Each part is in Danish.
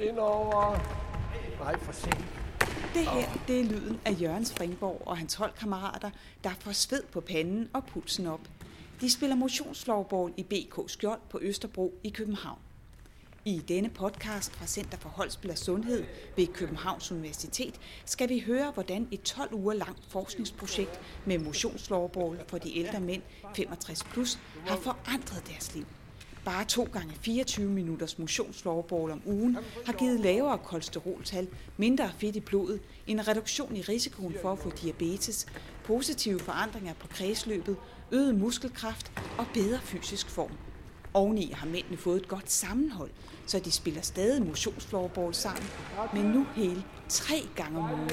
Indover. Nej, for sent. Det her, det er lyden af Jørgen Springborg og hans holdkammerater, der får sved på panden og pulsen op. De spiller motionslovbold i BK Skjold på Østerbro i København. I denne podcast fra Center for Holdspil og Sundhed ved Københavns Universitet skal vi høre, hvordan et 12 uger langt forskningsprojekt med motionslovbold for de ældre mænd 65 plus har forandret deres liv. Bare to gange 24 minutters motionsfloorball om ugen har givet lavere kolesteroltal, mindre fedt i blodet, en reduktion i risikoen for at få diabetes, positive forandringer på kredsløbet, øget muskelkraft og bedre fysisk form. Oveni har mændene fået et godt sammenhold, så de spiller stadig motionsfloorball sammen, men nu hele tre gange om ugen.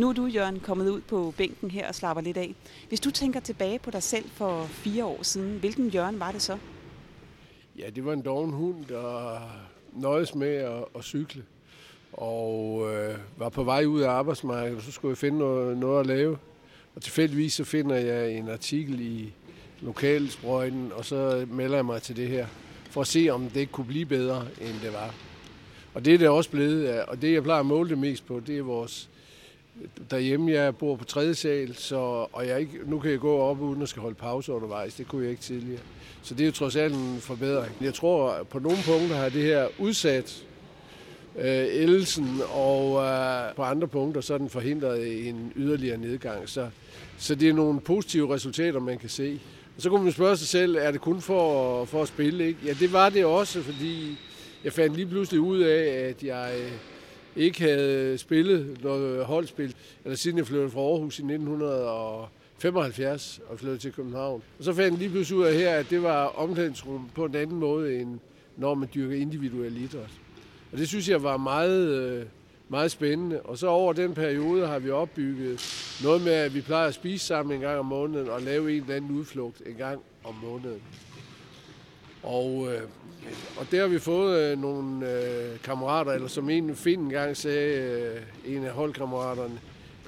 Nu er du, Jørgen, kommet ud på bænken her og slapper lidt af. Hvis du tænker tilbage på dig selv for fire år siden, hvilken Jørgen var det så? Ja, det var en doven hund, der nøjes med at, at cykle. Og øh, var på vej ud af arbejdsmarkedet, og så skulle jeg finde noget, noget at lave. Og tilfældigvis så finder jeg en artikel i lokalsprøjten, og så melder jeg mig til det her, for at se, om det ikke kunne blive bedre, end det var. Og det er det også blevet, og det jeg plejer at måle det mest på, det er vores derhjemme. Jeg bor på tredje sal, så, og jeg ikke, nu kan jeg gå op uden at skal holde pause undervejs. Det kunne jeg ikke tidligere. Så det er jo trods alt en forbedring. Jeg tror, at på nogle punkter har det her udsat øh, elsen, og øh, på andre punkter så er den forhindret en yderligere nedgang. Så, så det er nogle positive resultater, man kan se. Og så kunne man spørge sig selv, er det kun for, for at spille? Ikke? Ja, det var det også, fordi jeg fandt lige pludselig ud af, at jeg ikke havde spillet noget holdspil, eller siden jeg flyttede fra Aarhus i 1975 og flyttede til København. Og så fandt jeg lige pludselig ud af her, at det var omklædningsrum på en anden måde, end når man dyrker individuel idræt. Og det synes jeg var meget, øh, meget spændende. Og så over den periode har vi opbygget noget med, at vi plejer at spise sammen en gang om måneden og lave en eller anden udflugt en gang om måneden. Og, øh, og der har vi fået øh, nogle øh, kammerater, eller som en fin engang sagde, øh, en af holdkammeraterne,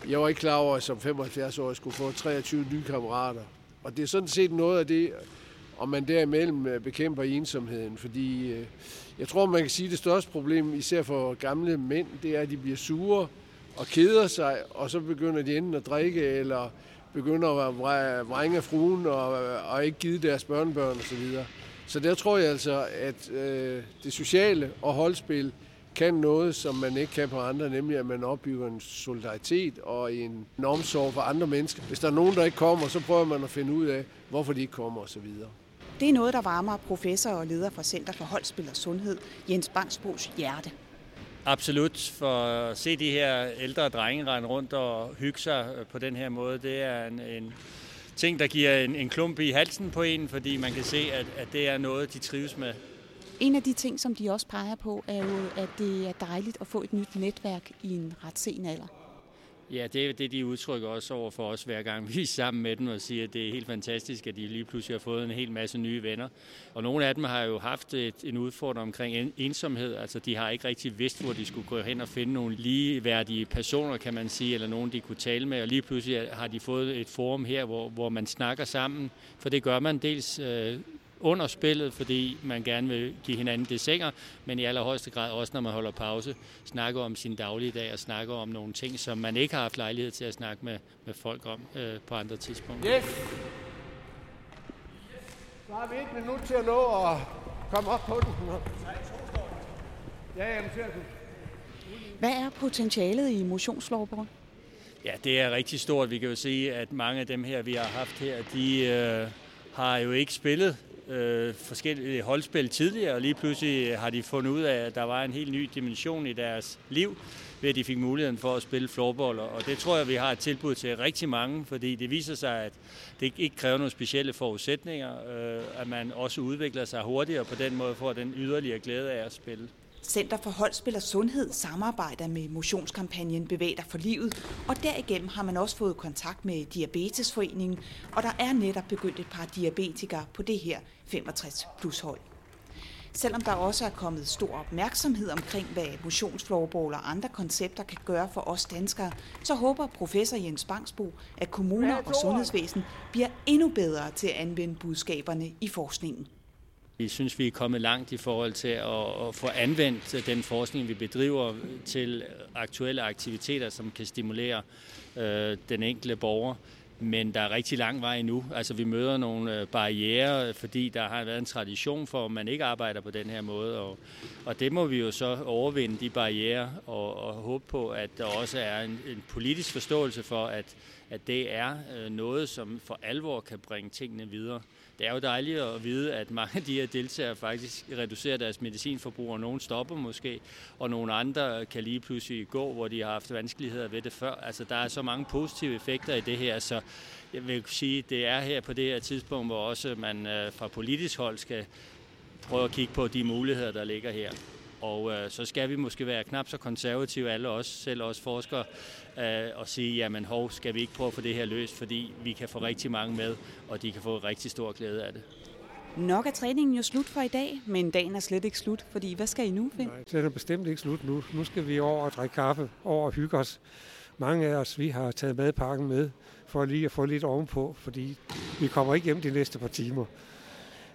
jeg var ikke klar over, at som 75 år skulle få 23 nye kammerater. Og det er sådan set noget af det, om man derimellem øh, bekæmper ensomheden, fordi øh, jeg tror, man kan sige, at det største problem, især for gamle mænd, det er, at de bliver sure og keder sig, og så begynder de enten at drikke, eller begynder at vrænge fruen og, og ikke give deres børnebørn osv. Så der tror jeg altså, at øh, det sociale og holdspil kan noget, som man ikke kan på andre, nemlig at man opbygger en solidaritet og en, en omsorg for andre mennesker. Hvis der er nogen, der ikke kommer, så prøver man at finde ud af, hvorfor de ikke kommer osv. Det er noget, der varmer professor og leder for Center for Holdspil og Sundhed, Jens Bangsbos hjerte. Absolut, for at se de her ældre drenge rende rundt og hygge sig på den her måde, det er en, en ting, der giver en, en klump i halsen på en, fordi man kan se, at, at det er noget, de trives med. En af de ting, som de også peger på, er jo, at det er dejligt at få et nyt netværk i en ret sen alder. Ja, det er det, de udtrykker også over for os, hver gang vi er sammen med dem og siger, at det er helt fantastisk, at de lige pludselig har fået en hel masse nye venner. Og nogle af dem har jo haft et, en udfordring omkring ensomhed. Altså, de har ikke rigtig vidst, hvor de skulle gå hen og finde nogle ligeværdige personer, kan man sige, eller nogen, de kunne tale med. Og lige pludselig har de fået et forum her, hvor, hvor man snakker sammen. For det gør man dels øh, under spillet, fordi man gerne vil give hinanden desserter, men i allerhøjeste grad også, når man holder pause, snakker om sin daglige dag og snakker om nogle ting, som man ikke har haft lejlighed til at snakke med, med folk om øh, på andre tidspunkter. Yes! Så har vi et minut til at nå at komme op på den. Ja, jamen, Hvad er potentialet i motionslovbogen? Ja, det er rigtig stort. Vi kan jo se, at mange af dem her, vi har haft her, de øh, har jo ikke spillet øh, forskellige holdspil tidligere, og lige pludselig har de fundet ud af, at der var en helt ny dimension i deres liv, ved at de fik muligheden for at spille floorball. Og det tror jeg, vi har et tilbud til rigtig mange, fordi det viser sig, at det ikke kræver nogle specielle forudsætninger, øh, at man også udvikler sig hurtigere på den måde, får den yderligere glæde af at spille. Center for Holdspil og Sundhed samarbejder med motionskampagnen Bevæg dig for livet, og derigennem har man også fået kontakt med Diabetesforeningen, og der er netop begyndt et par diabetikere på det her 65 plus hold. Selvom der også er kommet stor opmærksomhed omkring, hvad motionsfloorball og andre koncepter kan gøre for os danskere, så håber professor Jens Bangsbo, at kommuner og sundhedsvæsen bliver endnu bedre til at anvende budskaberne i forskningen. Vi synes, vi er kommet langt i forhold til at, at få anvendt den forskning, vi bedriver til aktuelle aktiviteter, som kan stimulere øh, den enkelte borger. Men der er rigtig lang vej endnu. Altså vi møder nogle øh, barriere, fordi der har været en tradition for, at man ikke arbejder på den her måde. Og, og det må vi jo så overvinde, de barriere, og, og håbe på, at der også er en, en politisk forståelse for, at, at det er øh, noget, som for alvor kan bringe tingene videre det er jo dejligt at vide, at mange af de her deltagere faktisk reducerer deres medicinforbrug, og nogen stopper måske, og nogle andre kan lige pludselig gå, hvor de har haft vanskeligheder ved det før. Altså, der er så mange positive effekter i det her, så jeg vil sige, det er her på det her tidspunkt, hvor også man øh, fra politisk hold skal prøve at kigge på de muligheder, der ligger her. Og øh, så skal vi måske være knap så konservative, alle os, selv os forskere, øh, og sige, jamen hov, skal vi ikke prøve at få det her løst, fordi vi kan få rigtig mange med, og de kan få rigtig stor glæde af det. Nok er træningen jo slut for i dag, men dagen er slet ikke slut, fordi hvad skal I nu, Finn? Nej, det er bestemt ikke slut nu. Nu skal vi over og drikke kaffe, over og hygge os. Mange af os, vi har taget madpakken med, for lige at få lidt ovenpå, fordi vi kommer ikke hjem de næste par timer.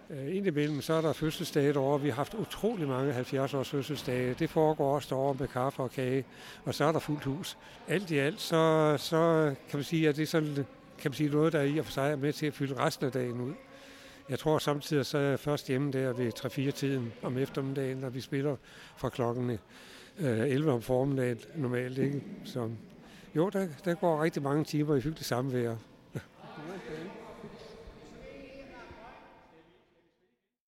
Øh, Indimellem så er der fødselsdage derovre. Vi har haft utrolig mange 70-års fødselsdage. Det foregår også derovre med kaffe og kage, og så er der fuldt hus. Alt i alt, så, så kan man sige, at det er sådan, kan man sige, noget, der i og for sig er med til at fylde resten af dagen ud. Jeg tror samtidig, så er jeg først hjemme der ved 3-4-tiden om eftermiddagen, når vi spiller fra klokken øh, 11 om formiddagen normalt. Ikke? Så, jo, der, der går rigtig mange timer i hyggeligt samvær.